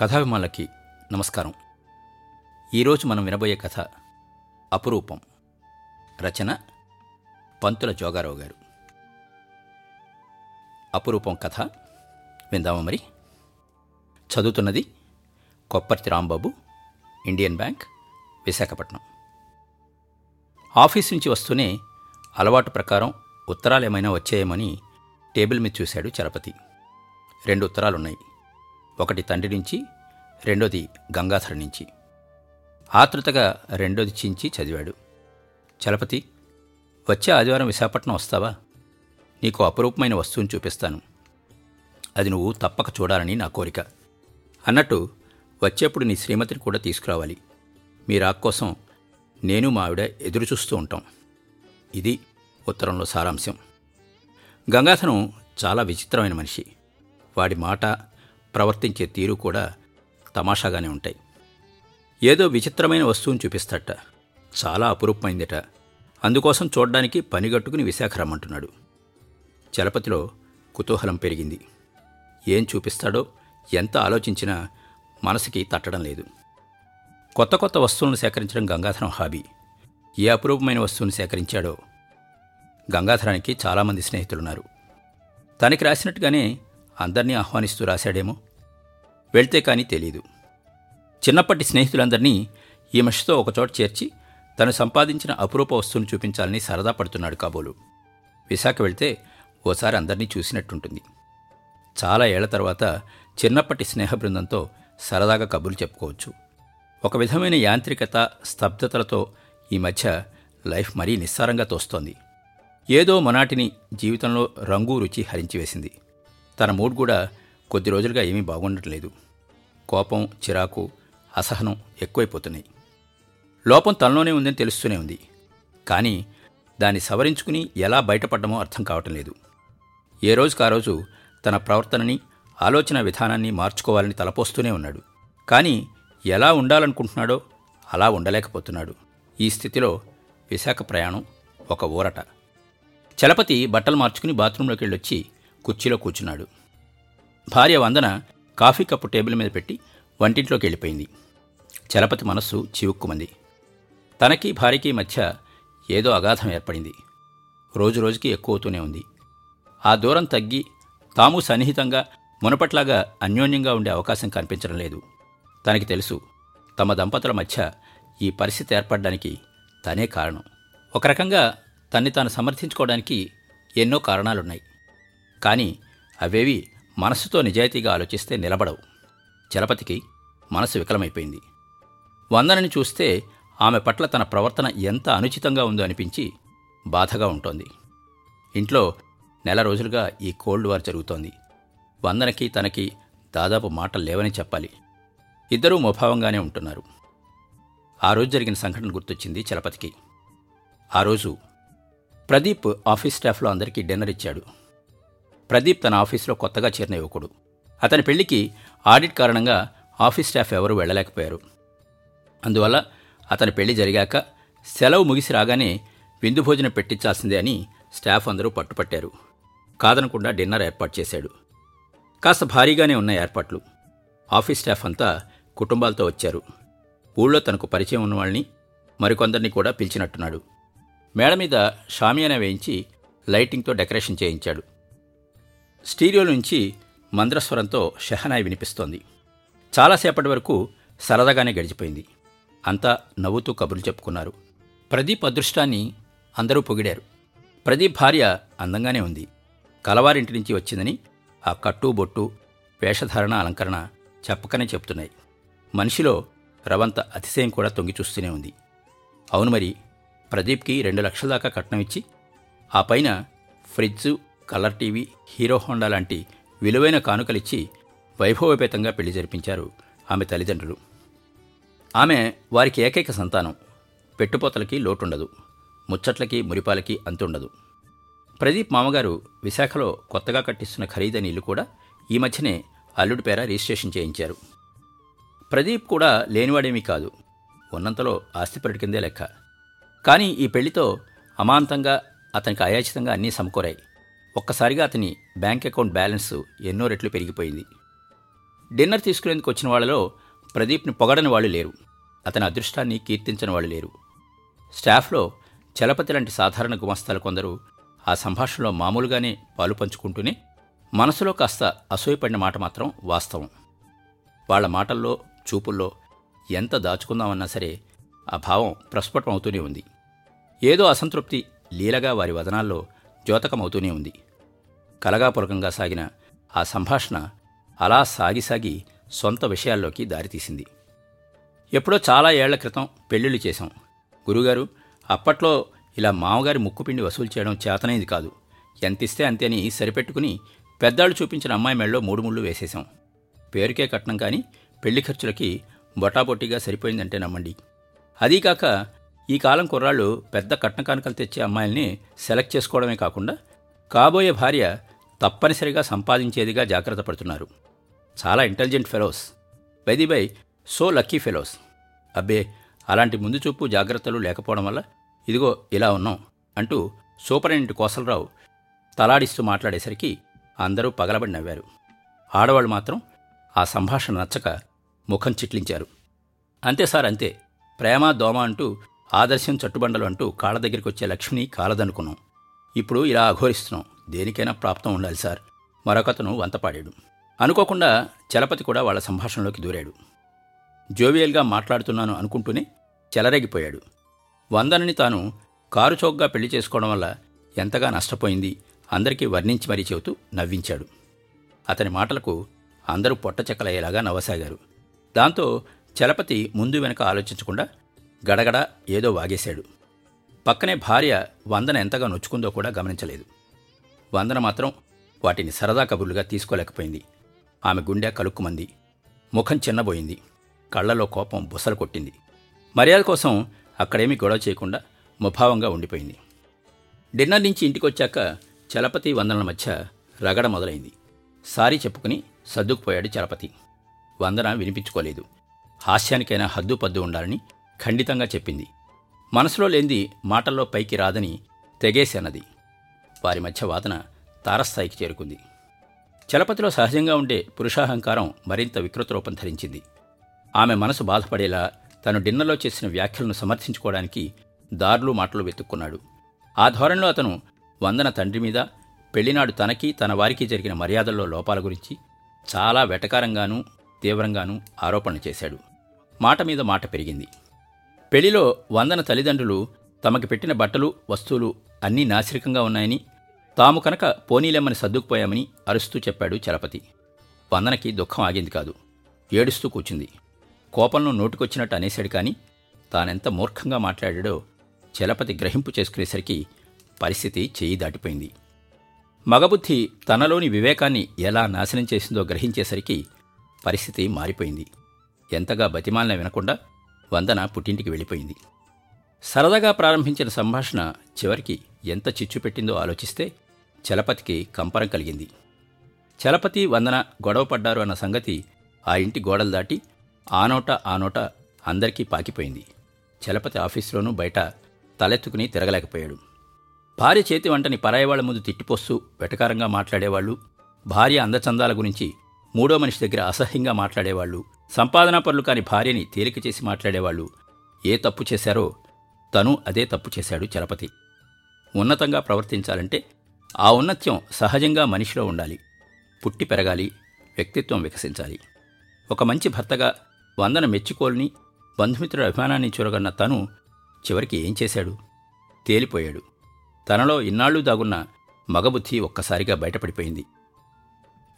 కథాభిమానులకి నమస్కారం. ఈరోజు మనం వినబోయే కథ అపురూపం. రచన పంతుల జోగారావు గారు. అపురూపం కథ విందామా మరి? చదువుతున్నది Kopparthi Rambabu Indian bank Visakhapatnam. Office నుంచి వస్తూనే అలవాటు ప్రకారం ఉత్తరాలు ఏమైనా వచ్చాయేమని టేబుల్ మీద చూశాడు చలపతి. రెండు ఉత్తరాలున్నాయి. ఒకటి తండ్రి నుంచి రెండోది గంగాధర నుంచి. ఆతృతగా రెండోది చించి చదివాడు. చలపతి వచ్చే ఆదివారం విశాఖపట్నం వస్తావా? నీకు అపరూపమైన వస్తువుని చూపిస్తాను. అది నువ్వు తప్పక చూడాలని నా కోరిక. అన్నట్టు వచ్చేప్పుడు నీ శ్రీమతిని కూడా తీసుకురావాలి. మీ రాక్ కోసం నేను మా ఆవిడ ఎదురు చూస్తూ ఉంటాం. ఇది ఉత్తరంలో సారాంశం. గంగాధరం చాలా విచిత్రమైన మనిషి. వాడి మాట ప్రవర్తించే తీరు కూడా తమాషాగానే ఉంటాయి. ఏదో విచిత్రమైన వస్తువుని చూపిస్తాట. చాలా అపురూపమైందట. అందుకోసం చూడ్డానికి పనిగట్టుకుని విశాఖ రమ్మంటున్నాడు చలపతిలో కుతూహలం పెరిగింది. ఏం చూపిస్తాడో ఎంత ఆలోచించినా మనసుకి తట్టడం లేదు. కొత్త కొత్త వస్తువులను సేకరించడం గంగాధరం హాబీ. ఏ అపురూపమైన వస్తువును సేకరించాడో. గంగాధరానికి చాలామంది స్నేహితులున్నారు. తనకి రాసినట్టుగానే అందరినీ ఆహ్వానిస్తూ రాశాడేమో. వెళ్తే కానీ తెలియదు చిన్నప్పటి స్నేహితులందరినీ ఈ మనిషితో ఒకచోట చేర్చి తను సంపాదించిన అపురూప వస్తువును చూపించాలని సరదా పడుతున్నాడు కాబోలు. విశాఖ వెళ్తే ఓసారి అందరినీ చూసినట్టుంటుంది. చాలా ఏళ్ళ తర్వాత చిన్నప్పటి స్నేహ బృందంతో సరదాగా కబుర్లు చెప్పుకోవచ్చు. ఒక విధమైన యాంత్రికత స్తబ్దతలతో ఈ మధ్య లైఫ్ మరీ నిస్సారంగా తోస్తోంది. ఏదో మొనాటిని జీవితంలో రంగు రుచి హరించివేసింది. తన మూడ్ కూడా కొద్ది రోజులుగా ఏమీ బాగుండట్లేదు. కోపం చిరాకు అసహనం ఎక్కువైపోతున్నాయి. లోపం తనలోనే ఉందని తెలుస్తూనే ఉంది. కానీ దాన్ని సవరించుకుని ఎలా బయటపడ్డమో అర్థం కావటం లేదు. ఏ రోజుకు ఆ రోజు తన ప్రవర్తనని ఆలోచన విధానాన్ని మార్చుకోవాలని తలపోస్తూనే ఉన్నాడు. కానీ ఎలా ఉండాలనుకుంటున్నాడో అలా ఉండలేకపోతున్నాడు. ఈ స్థితిలో విశాఖ ప్రయాణం ఒక ఊరట. చలపతి బట్టలు మార్చుకుని బాత్రూంలోకి వెళ్ళొచ్చి కుర్చీలో కూర్చున్నాడు. భార్య వందన కాఫీ కప్పు టేబుల్ మీద పెట్టి వంటింట్లోకి వెళ్ళిపోయింది. చలపతి మనస్సు చివుక్కుమంది. తనకి భార్యకి మధ్య ఏదో అగాధం ఏర్పడింది. రోజు రోజుకి ఎక్కువవుతూనే ఉంది. ఆ దూరం తగ్గి తాము సన్నిహితంగా మునపట్లాగా అన్యోన్యంగా ఉండే అవకాశం కనిపించడం లేదు. తనకి తెలుసు తమ దంపతుల మధ్య ఈ పరిస్థితి ఏర్పడడానికి తనే కారణం. ఒక రకంగా తన్ని తాను సమర్థించుకోవడానికి ఎన్నో కారణాలున్నాయి. కానీ అవేవి మనస్సుతో నిజాయితీగా ఆలోచిస్తే నిలబడవు. చలపతికి మనసు వికలమైపోయింది. వందనని చూస్తే ఆమె పట్ల తన ప్రవర్తన ఎంత అనుచితంగా ఉందో అనిపించి బాధగా ఉంటోంది. ఇంట్లో నెల రోజులుగా ఈ కోల్డ్ వార్ జరుగుతోంది. వందనకి తనకి దాదాపు మాటలు లేవని చెప్పాలి. ఇద్దరూ ముభావంగానే ఉంటున్నారు. ఆ రోజు జరిగిన సంఘటన గుర్తొచ్చింది చలపతికి. ఆ రోజు ప్రదీప్ ఆఫీస్ స్టాఫ్లో అందరికీ డిన్నర్ ఇచ్చాడు. ప్రదీప్ తన ఆఫీసులో కొత్తగా చేరిన యువకుడు. అతని పెళ్ళికి ఆడిట్ కారణంగా ఆఫీస్ స్టాఫ్ ఎవరూ వెళ్ళలేకపోయారు. అందువల్ల అతని పెళ్ళి జరిగాక సెలవు ముగిసి రాగానే విందు భోజనం పెట్టించాల్సిందే అని స్టాఫ్ అందరూ పట్టుపట్టారు. కాదనకుండా డిన్నర్ ఏర్పాటు చేశాడు. కాస్త భారీగానే ఉన్న ఏర్పాట్లు. ఆఫీస్ స్టాఫ్ అంతా కుటుంబాలతో వచ్చారు. ఊళ్ళో తనకు పరిచయం ఉన్న వాళ్ళని మరికొందరిని కూడా పిలిచినట్టున్నాడు. మేడ మీద షామియానా వేయించి లైటింగ్తో డెకరేషన్ చేయించాడు. స్టీరియో నుంచి మంద్రస్వరంతో షెహనాయి వినిపిస్తోంది. చాలాసేపటి వరకు సరదాగానే గడిచిపోయింది. అంతా నవ్వుతూ కబుర్లు చెప్పుకున్నారు. ప్రదీప్ అదృష్టాన్ని అందరూ పొగిడారు. ప్రదీప్ భార్య అందంగానే ఉంది. కలవారింటి నుంచి వచ్చిందని ఆ కట్టు బొట్టు వేషధారణ అలంకరణ చెప్పకనే చెప్తున్నాయి. మనిషిలో రవంత అతిశయం కూడా తొంగి చూస్తూనే ఉంది. అవును మరి ప్రదీప్కి రెండు లక్షల దాకా కట్నం ఇచ్చి ఆ పైన fridge colour TV Hero Honda లాంటి విలువైన కానుకలిచ్చి వైభవపేతంగా పెళ్ళి జరిపించారు ఆమె తల్లిదండ్రులు. ఆమె వారికి ఏకైక సంతానం. పెట్టుపోతలకి లోటుండదు. ముచ్చట్లకి మురిపాలకి అంతుండదు. ప్రదీప్ మామగారు విశాఖలో కొత్తగా కట్టిస్తున్న ఖరీదైన ఇల్లు కూడా ఈ మధ్యనే అల్లుడి పేర రిజిస్ట్రేషన్ చేయించారు. ప్రదీప్ కూడా లేనివాడేమీ కాదు. ఉన్నంతలో ఆస్తిపరుడి కిందే లెక్క. కానీ ఈ పెళ్ళితో అమాంతంగా అతనికి అయాచితంగా అన్నీ సమకూరాయి. ఒక్కసారిగా అతని బ్యాంక్ అకౌంట్ బ్యాలెన్స్ ఎన్నో రెట్లు పెరిగిపోయింది. డిన్నర్ తీసుకునేందుకు వచ్చిన వాళ్ళలో ప్రదీప్ని పొగడని వాళ్ళు లేరు. అతని అదృష్టాన్ని కీర్తించని వాళ్ళు లేరు. స్టాఫ్లో చలపతి లాంటి సాధారణ గుమస్తాలు కొందరు ఆ సంభాషణలో మామూలుగానే పాలు పంచుకుంటూనే మనసులో కాస్త అసూయపడిన మాట మాత్రం వాస్తవం. వాళ్ళ మాటల్లో చూపుల్లో ఎంత దాచుకుందామన్నా సరే ఆ భావం ప్రస్ఫుటం అవుతూనే ఉంది. ఏదో అసంతృప్తి లీలగా వారి వదనాల్లో ద్యోతకమవుతూనే ఉంది. కలగాపులకంగా సాగిన ఆ సంభాషణ అలా సాగి సాగి సొంత విషయాల్లోకి దారితీసింది. ఎప్పుడో చాలా ఏళ్ళ క్రితం పెళ్ళిళ్ళు చేశాం. గురుగారు అప్పట్లో ఇలా మామగారి ముక్కుపిండి వసూలు చేయడం చేతనైంది కాదు. ఎంతిస్తే అంతే అని సరిపెట్టుకుని పెద్దాళ్ళు చూపించిన అమ్మాయి మెళ్ళలో మూడు ముళ్ళు వేసేశాం. పేరుకే కట్నం కానీ పెళ్ళి ఖర్చులకి బొటాబొట్టిగా సరిపోయిందంటే నమ్మండి. అదీకాక ఈ కాలం కుర్రాళ్ళు పెద్ద కట్న కానుకలు తెచ్చే అమ్మాయిల్ని సెలెక్ట్ చేసుకోవడమే కాకుండా కాబోయే భార్య తప్పనిసరిగా సంపాదించేదిగా జాగ్రత్త పడుతున్నారు. చాలా intelligent fellows. By the by so lucky fellows. అబ్బే అలాంటి ముందు చూపు జాగ్రత్తలు లేకపోవడం వల్ల ఇదిగో ఇలా ఉన్నాం అంటూ సూపరింటెండెంట్ కోసలరావు తలాడిస్తూ మాట్లాడేసరికి అందరూ పగలబడి నవ్వారు. ఆడవాళ్ళు మాత్రం ఆ సంభాషణ నచ్చక ముఖం చిట్లించారు. అంతే సార్ అంతే. ప్రేమ దోమ అంటూ ఆదర్శం చట్టుబండలు అంటూ కాళ్ళ దగ్గరికి వచ్చే లక్ష్మిని కాలదనుకున్నాం. ఇప్పుడు ఇలా అఘోరిస్తున్నాం. దేనికైనా ప్రాప్తం ఉండాలి సార్. మరొకతను వంతపాడాడు అనుకోకుండా చలపతి కూడా వాళ్ళ సంభాషణలోకి దూరాడు. జోవియల్గా మాట్లాడుతున్నాను అనుకుంటూనే చెలరేగిపోయాడు. వందనని తాను కారు చౌకగా పెళ్ళి చేసుకోవడం వల్ల ఎంతగా నష్టపోయింది అందరికీ వర్ణించి మరీ చెబుతూ నవ్వించాడు. అతని మాటలకు అందరూ పొట్టచెక్కలయ్యేలాగా నవ్వసాగారు. దాంతో చలపతి ముందు వెనక ఆలోచించకుండా గడగడ ఏదో వాగేశాడు. పక్కనే భార్య వందన ఎంతగా నొచ్చుకుందో కూడా గమనించలేదు. వందన మాత్రం వాటిని సరదా కబుర్లుగా తీసుకోలేకపోయింది. ఆమె గుండె కలుక్కుమంది. ముఖం చిన్నబోయింది. కళ్ళలో కోపం బుసలు కొట్టింది. మర్యాద కోసం అక్కడేమీ గొడవ చేయకుండా ముభావంగా ఉండిపోయింది. డిన్నర్ నుంచి ఇంటికొచ్చాక చలపతి వందనల మధ్య రగడ మొదలైంది. సారీ చెప్పుకుని సర్దుకుపోయాడు చలపతి. వందన వినిపించుకోలేదు. హాస్యానికైనా హద్దు పద్దు ఉండాలని ఖండితంగా చెప్పింది. మనసులో లేంది మాటల్లో పైకి రాదని తెగేసి వారి మధ్య వాదన తారస్థాయికి చేరుకుంది. చలపతిలో సహజంగా ఉండే పురుషాహంకారం మరింత వికృత రూపం ధరించింది. ఆమె మనసు బాధపడేలా తను డిన్నర్లో చేసిన వ్యాఖ్యలను సమర్థించుకోవడానికి దారులు మాటలు వెతుక్కున్నాడు. ఆ ధోరణిలో అతను వందన తండ్రి మీద పెళ్ళినాడు తనకి తన వారికి జరిగిన మర్యాదల్లో లోపాల గురించి చాలా వెటకారంగానూ తీవ్రంగానూ ఆరోపణలు చేశాడు. మాట మీద మాట పెరిగింది. పెళ్ళిలో వందన తల్లిదండ్రులు తమకి పెట్టిన బట్టలు వస్తువులు అన్నీ నాసిరికంగా ఉన్నాయని తాము కనుక పోనీలెమ్మని సర్దుకుపోయామని అరుస్తూ చెప్పాడు చలపతి. వందనకి దుఃఖం ఆగింది కాదు. ఏడుస్తూ కూర్చుంది. కోపంలో నోటికొచ్చినట్టు అనేశాడు కానీ తానెంత మూర్ఖంగా మాట్లాడాడో చలపతి గ్రహింపు చేసుకునేసరికి పరిస్థితి చేయి దాటిపోయింది. మగబుద్ధి తనలోని వివేకాన్ని ఎలా నాశనం చేసిందో గ్రహించేసరికి పరిస్థితి మారిపోయింది. ఎంతగా బతిమాలన వినకుండా వందన పుట్టింటికి వెళ్ళిపోయింది. సరదాగా ప్రారంభించిన సంభాషణ చివరికి ఎంత చిచ్చు పెట్టిందో ఆలోచిస్తే చలపతికి కంపరం కలిగింది. చలపతి వందన గొడవ పడ్డారు అన్న సంగతి ఆ ఇంటి గోడలు దాటి ఆ నోట అందరికీ పాకిపోయింది. చలపతి ఆఫీసులోనూ బయట తలెత్తుకుని తిరగలేకపోయాడు. భార్య చేతి వంటని పరాయవాళ్ళ ముందు తిట్టిపోస్తూ వెటకారంగా మాట్లాడేవాళ్ళు భార్య అందచందాల గురించి మూడో మనిషి దగ్గర అసహ్యంగా మాట్లాడేవాళ్ళు సంపాదనా పనులు కాని భార్యని తేలిక చేసి మాట్లాడేవాళ్ళు. ఏ తప్పు చేశారో తను అదే తప్పు చేశాడు చలపతి. ఉన్నతంగా ప్రవర్తించాలంటే ఆ ఉన్నత్యం సహజంగా మనిషిలో ఉండాలి. పుట్టి పెరగాలి వ్యక్తిత్వం వికసించాలి. ఒక మంచి భర్తగా వందన మెచ్చుకోల్ని బంధుమిత్రుల అభిమానాన్ని చూరగన్న తను చివరికి ఏం చేశాడు? తేలిపోయాడు. తనలో ఇన్నాళ్ళు దాగున్న మగబుద్ధి ఒక్కసారిగా బయటపడిపోయింది.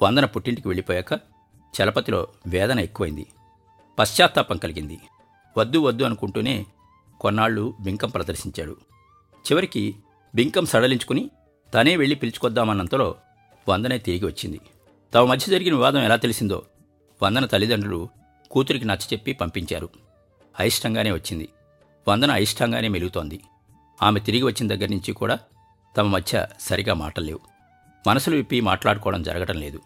వందన పుట్టింటికి వెళ్ళిపోయాక చలపతిలో వేదన ఎక్కువైంది. పశ్చాత్తాపం కలిగింది. వద్దు వద్దు అనుకుంటూనే కొన్నాళ్ళు బింకం ప్రదర్శించాడు. చివరికి బింకం సడలించుకుని తనే వెళ్ళి పిలుచుకొద్దామన్నంతలో వందనే తిరిగి వచ్చింది. తమ మధ్య జరిగిన వివాదం ఎలా తెలిసిందో వందన తల్లిదండ్రులు కూతురికి నచ్చచెప్పి పంపించారు. అయిష్టంగానే వచ్చింది. వందన అయిష్టంగానే మెలుగుతోంది. ఆమె తిరిగి వచ్చిన దగ్గర నుంచి కూడా తమ మధ్య సరిగా మాటలు లేవు. మనసులు విప్పి మాట్లాడుకోవడం జరగటం లేదు.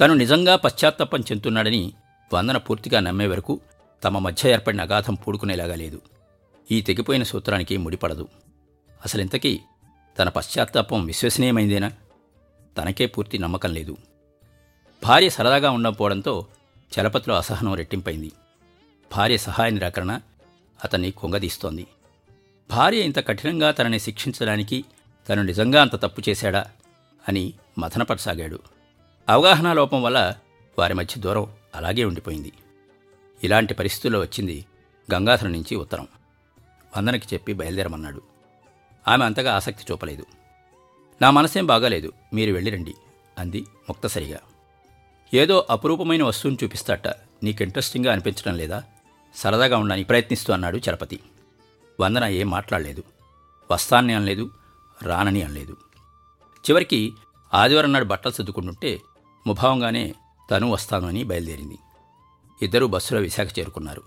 తను నిజంగా పశ్చాత్తాపం చెందుతున్నాడని వందన పూర్తిగా నమ్మే వరకు తమ మధ్య ఏర్పడిన అగాధం పూడుకునేలాగా లేదు. ఈ తెగిపోయిన సూత్రానికి ముడిపడదు. అసలింతకీ తన పశ్చాత్తాపం విశ్వసనీయమైందేనా? తనకే పూర్తి నమ్మకం లేదు. భార్య సరదాగా ఉండకపోవడంతో చలపతిలో అసహనం రెట్టింపైంది. భార్య సహాయ నిరాకరణ అతన్ని కొంగదీస్తోంది. భార్య ఇంత కఠినంగా తనని శిక్షించడానికి తను నిజంగా అంత తప్పు చేశాడా అని మథనపడసాగాడు అవగాహన లోపం వల్ల వారి మధ్య దూరం అలాగే ఉండిపోయింది. ఇలాంటి పరిస్థితుల్లో వచ్చింది గంగాధర నుంచి ఉత్తరం. వందనకి చెప్పి బయలుదేరమన్నాడు. ఆమె అంతగా ఆసక్తి చూపలేదు. నా మనసేం బాగాలేదు మీరు వెళ్ళిరండి అంది ముక్తసరిగా. ఏదో అపురూపమైన వస్తువుని చూపిస్తాట నీకు ఇంట్రెస్టింగ్గా అనిపించడం లేదా? సరదాగా ఉండడానికి ప్రయత్నిస్తూ అన్నాడు చలపతి. వందన ఏం మాట్లాడలేదు. వస్తానని అనలేదు రానని అనలేదు. చివరికి ఆదివారం నాడు బట్టలు సర్దుకుంటుంటే ముభావంగానే తను వస్తాను అని బయలుదేరింది. ఇద్దరూ బస్సులో విశాఖ చేరుకున్నారు.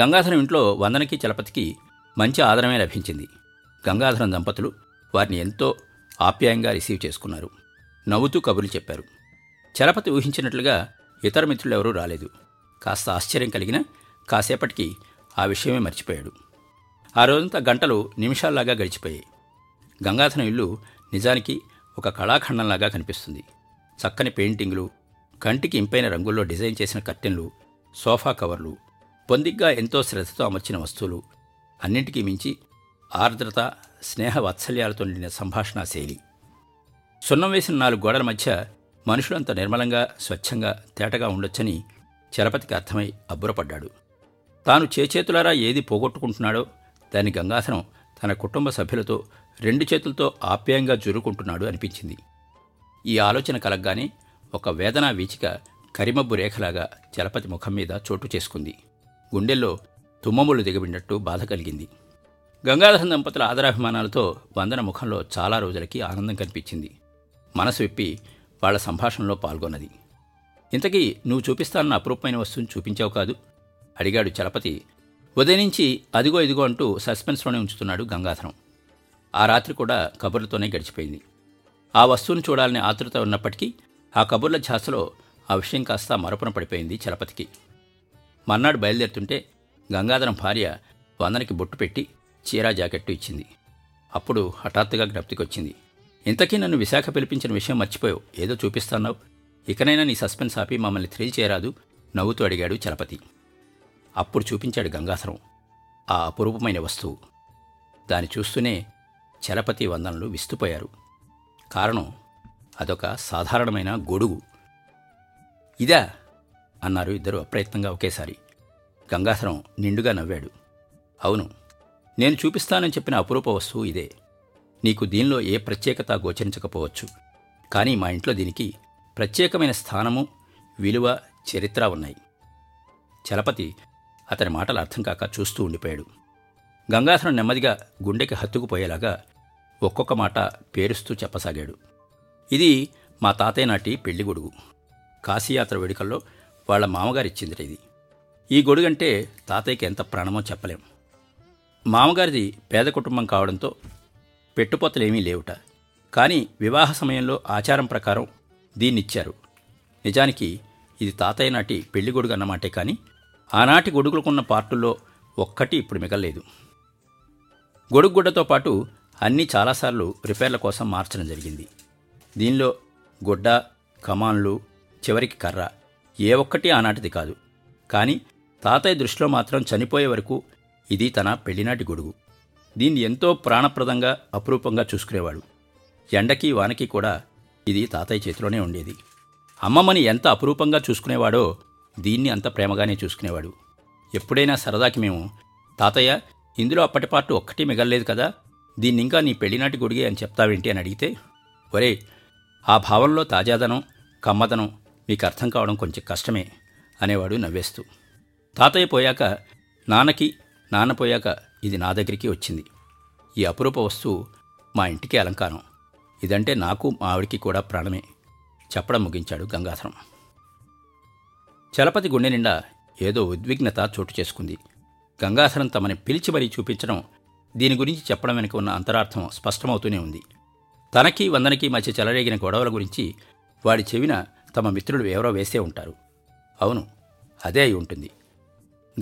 గంగాధరం ఇంట్లో వందనకి చలపతికి మంచి ఆదరమే లభించింది. గంగాధరం దంపతులు వారిని ఎంతో ఆప్యాయంగా రిసీవ్ చేసుకున్నారు. నవ్వుతూ కబుర్లు చెప్పారు. చలపతి ఊహించినట్లుగా ఇతర మిత్రులెవరూ రాలేదు. కాస్త ఆశ్చర్యం కలిగిన కాసేపటికి ఆ విషయమే మర్చిపోయాడు. ఆ రోజంతా గంటలు నిమిషాల్లాగా గడిచిపోయాయి. గంగాధరం ఇల్లు నిజానికి ఒక కళాఖండంలాగా కనిపిస్తుంది. చక్కని పెయింటింగ్లు కంటికి ఇంపైన రంగుల్లో డిజైన్ చేసిన కర్టెన్లు సోఫా కవర్లు పొందిగ్గా ఎంతో శ్రద్ధతో అమర్చిన వస్తువులు అన్నింటికీ మించి ఆర్ద్రత స్నేహ వాత్సల్యాలతో నిండిన సంభాషణా శైలి. సున్నం వేసిన నాలుగు గోడల మధ్య మనుషులంత నిర్మలంగా స్వచ్ఛంగా తేటగా ఉండొచ్చని చలపతికి అర్థమై అబ్బురపడ్డాడు. తాను చేచేతులారా ఏది పోగొట్టుకుంటున్నాడో దాని గంగాసనం తన కుటుంబ సభ్యులతో రెండు చేతులతో ఆప్యాయంగా జురుకుంటున్నాడు అనిపించింది. ఈ ఆలోచన కలగ్గానే ఒక వేదనా వీచిక కరిమబ్బు రేఖలాగా చలపతి ముఖం మీద చోటు చేసుకుంది. గుండెల్లో తుమ్మములు దిగబడినట్టు బాధ కలిగింది. గంగాధరం దంపతుల ఆదరాభిమానాలతో వందన ముఖంలో చాలా రోజులకి ఆనందం కనిపించింది. మనసు విప్పి వాళ్ళ సంభాషణలో పాల్గొన్నది. ఇంతకీ నువ్వు చూపిస్తానన్న అపురూపమైన వస్తువుని చూపించావు కాదు? అడిగాడు చలపతి. ఉదయం నుంచి అదిగో ఇదిగో అంటూ సస్పెన్స్లోనే ఉంచుతున్నాడు గంగాధరం. ఆ రాత్రి కూడా కబుర్లతోనే గడిచిపోయింది. ఆ వస్తువును చూడాలని ఆతృత ఉన్నప్పటికీ ఆ కబుర్ల ఝాసలో ఆ విషయం కాస్త మరపున పడిపోయింది చలపతికి. మర్నాడు బయలుదేరుతుంటే గంగాధరం భార్య వందనకి బొట్టు పెట్టి చీరా జాకెట్టు ఇచ్చింది. అప్పుడు హఠాత్తుగా జ్ఞప్తికొచ్చింది. ఇంతకీ నన్ను విశాఖ పిలిపించిన విషయం మర్చిపోయావు. ఏదో చూపిస్తున్నావు. ఇకనైనా నీ సస్పెన్స్ ఆపి మమ్మల్ని థ్రిల్ చేయరాదు నవ్వుతూ అడిగాడు చలపతి. అప్పుడు చూపించాడు గంగాధరం ఆ అపురూపమైన వస్తువు. దాన్ని చూస్తూనే చలపతి వందనలు విస్తుపోయారు. కారణం అదొక సాధారణమైన గొడుగు. ఇదా అన్నారు ఇద్దరు అప్రయత్నంగా ఒకేసారి. గంగాధరం నిండుగా నవ్వాడు. అవును నేను చూపిస్తానని చెప్పిన అపురూప వస్తువు ఇదే. నీకు దీనిలో ఏ ప్రత్యేకత గోచరించకపోవచ్చు. కానీ మా ఇంట్లో దీనికి ప్రత్యేకమైన స్థానము విలువ చరిత్ర ఉన్నాయి. చలపతి అతని మాటలు అర్థం కాక చూస్తూ ఉండిపోయాడు. గంగాధరం నెమ్మదిగా గుండెకి హత్తుకుపోయేలాగా ఒక్కొక్క మాట పేరుస్తూ చెప్పసాగాడు. ఇది మా తాతయ్య నాటి పెళ్ళి గొడుగు. కాశీయాత్ర వేడుకల్లో వాళ్ళ మామగారిచ్చిందిట ఇది. ఈ గొడుగంటే తాతయ్యకి ఎంత ప్రాణమో చెప్పలేం. మామగారిది పేద కుటుంబం కావడంతో పెట్టుపోతలేమీ లేవుట. కానీ వివాహ సమయంలో ఆచారం ప్రకారం దీన్నిచ్చారు. నిజానికి ఇది తాతయ్య నాటి పెళ్ళి గొడుగు అన్నమాటే కానీ ఆనాటి గొడుగులకున్న పార్టుల్లో ఒక్కటి ఇప్పుడు మిగలలేదు. గొడుగుడ్డతో పాటు అన్నీ చాలాసార్లు రిపేర్ల కోసం మార్చడం జరిగింది. దీనిలో గుడ్డ కమాన్లు చివరికి కర్ర ఏ ఒక్కటి ఆనాటిది కాదు. కానీ తాతయ్య దృష్టిలో మాత్రం చనిపోయే వరకు ఇది తన పెళ్ళినాటి గొడుగు. దీన్ని ఎంతో ప్రాణప్రదంగా అపురూపంగా చూసుకునేవాడు. ఎండకి వానకి కూడా ఇది తాతయ్య చేతిలోనే ఉండేది. అమ్మమ్మని ఎంత అపురూపంగా చూసుకునేవాడో దీన్ని అంత ప్రేమగానే చూసుకునేవాడు. ఎప్పుడైనా సరదాకి మేము తాతయ్య ఇందులో అప్పటిపాటు ఒక్కటి మిగల్లేదు కదా దీన్ని ఇంకా నీ పెళ్ళినాటి గొడిగే అని చెప్తావేంటి అని అడిగితే ఒరే ఆ భావంలో తాజాదనం కమ్మదనం మీకు అర్థం కావడం కొంచెం కష్టమే అనేవాడు నవ్వేస్తూ. తాతయ్య పోయాక నాన్నకి నాన్న పోయాక ఇది నా దగ్గరికి వచ్చింది. ఈ అపురూప వస్తువు మా ఇంటికి అలంకారం. ఇదంటే నాకు మా ఆవిడికి కూడా ప్రాణమే. చెప్పడం ముగించాడు గంగాధరం. చలపతి గుండె నిండా ఏదో ఉద్విగ్నత చోటు చేసుకుంది. గంగాధరం తమని పిలిచి మరీ చూపించడం దీని గురించి చెప్పడం వెనుక ఉన్న అంతరార్థం స్పష్టమవుతూనే ఉంది. తనకి వందనకి మధ్య చెలరేగిన గొడవల గురించి వాడి చెవిన తమ మిత్రులు ఎవరో వేసే ఉంటారు. అవును అదే అయి ఉంటుంది.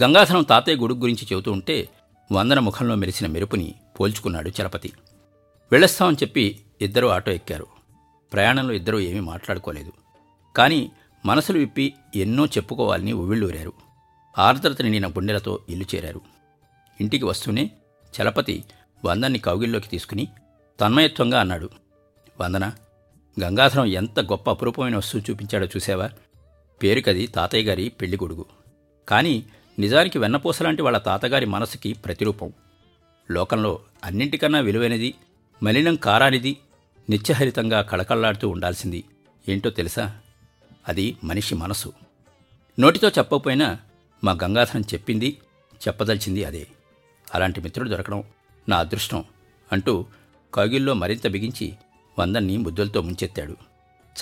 గంగాధరం తాతయ్య గొడుగు గురించి చెబుతూ ఉంటే వందన ముఖంలో మెరిసిన మెరుపుని పోల్చుకున్నాడు చలపతి. వెళ్ళొస్తామని చెప్పి ఇద్దరూ ఆటో ఎక్కారు. ప్రయాణంలో ఇద్దరూ ఏమీ మాట్లాడుకోలేదు. కానీ మనసులు విప్పి ఎన్నో చెప్పుకోవాలని ఉవ్విళ్ళూరారు. ఆర్ద్రత నిండిన గుండెలతో ఇల్లు చేరారు. ఇంటికి వస్తూనే చలపతి వందన్ని కౌగిల్లోకి తీసుకుని తన్మయత్వంగా అన్నాడు. వందన గంగాధరం ఎంత గొప్ప అపురూపమైన వస్తువు చూపించాడో చూసావా? పేరుకది తాతయ్య గారి పెళ్ళి కొడుకు కానీ నిజానికి వెన్నపూసలాంటి వాళ్ళ తాతగారి మనసుకి ప్రతిరూపం. లోకంలో అన్నింటికన్నా విలువైనది మలినం కారానిది నిత్యహరితంగా కళకళలాడుతూ ఉండాల్సింది ఏంటో తెలుసా? అది మనిషి మనసు. నోటితో చెప్పకపోయినా మా గంగాధరం చెప్పింది చెప్పదలిచింది అదే. అలాంటి మిత్రుడు దొరకడం నా అదృష్టం అంటూ కౌగిల్లో మరింత బిగించి వందన్ని ముద్దులతో ముంచెత్తాడు.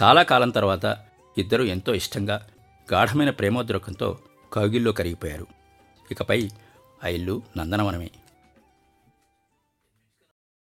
చాలా కాలం తర్వాత ఇద్దరూ ఎంతో ఇష్టంగా గాఢమైన ప్రేమోద్రకంతో కౌగిల్లో కరిగిపోయారు. ఇకపై ఆ ఇల్లు నందనవనమే.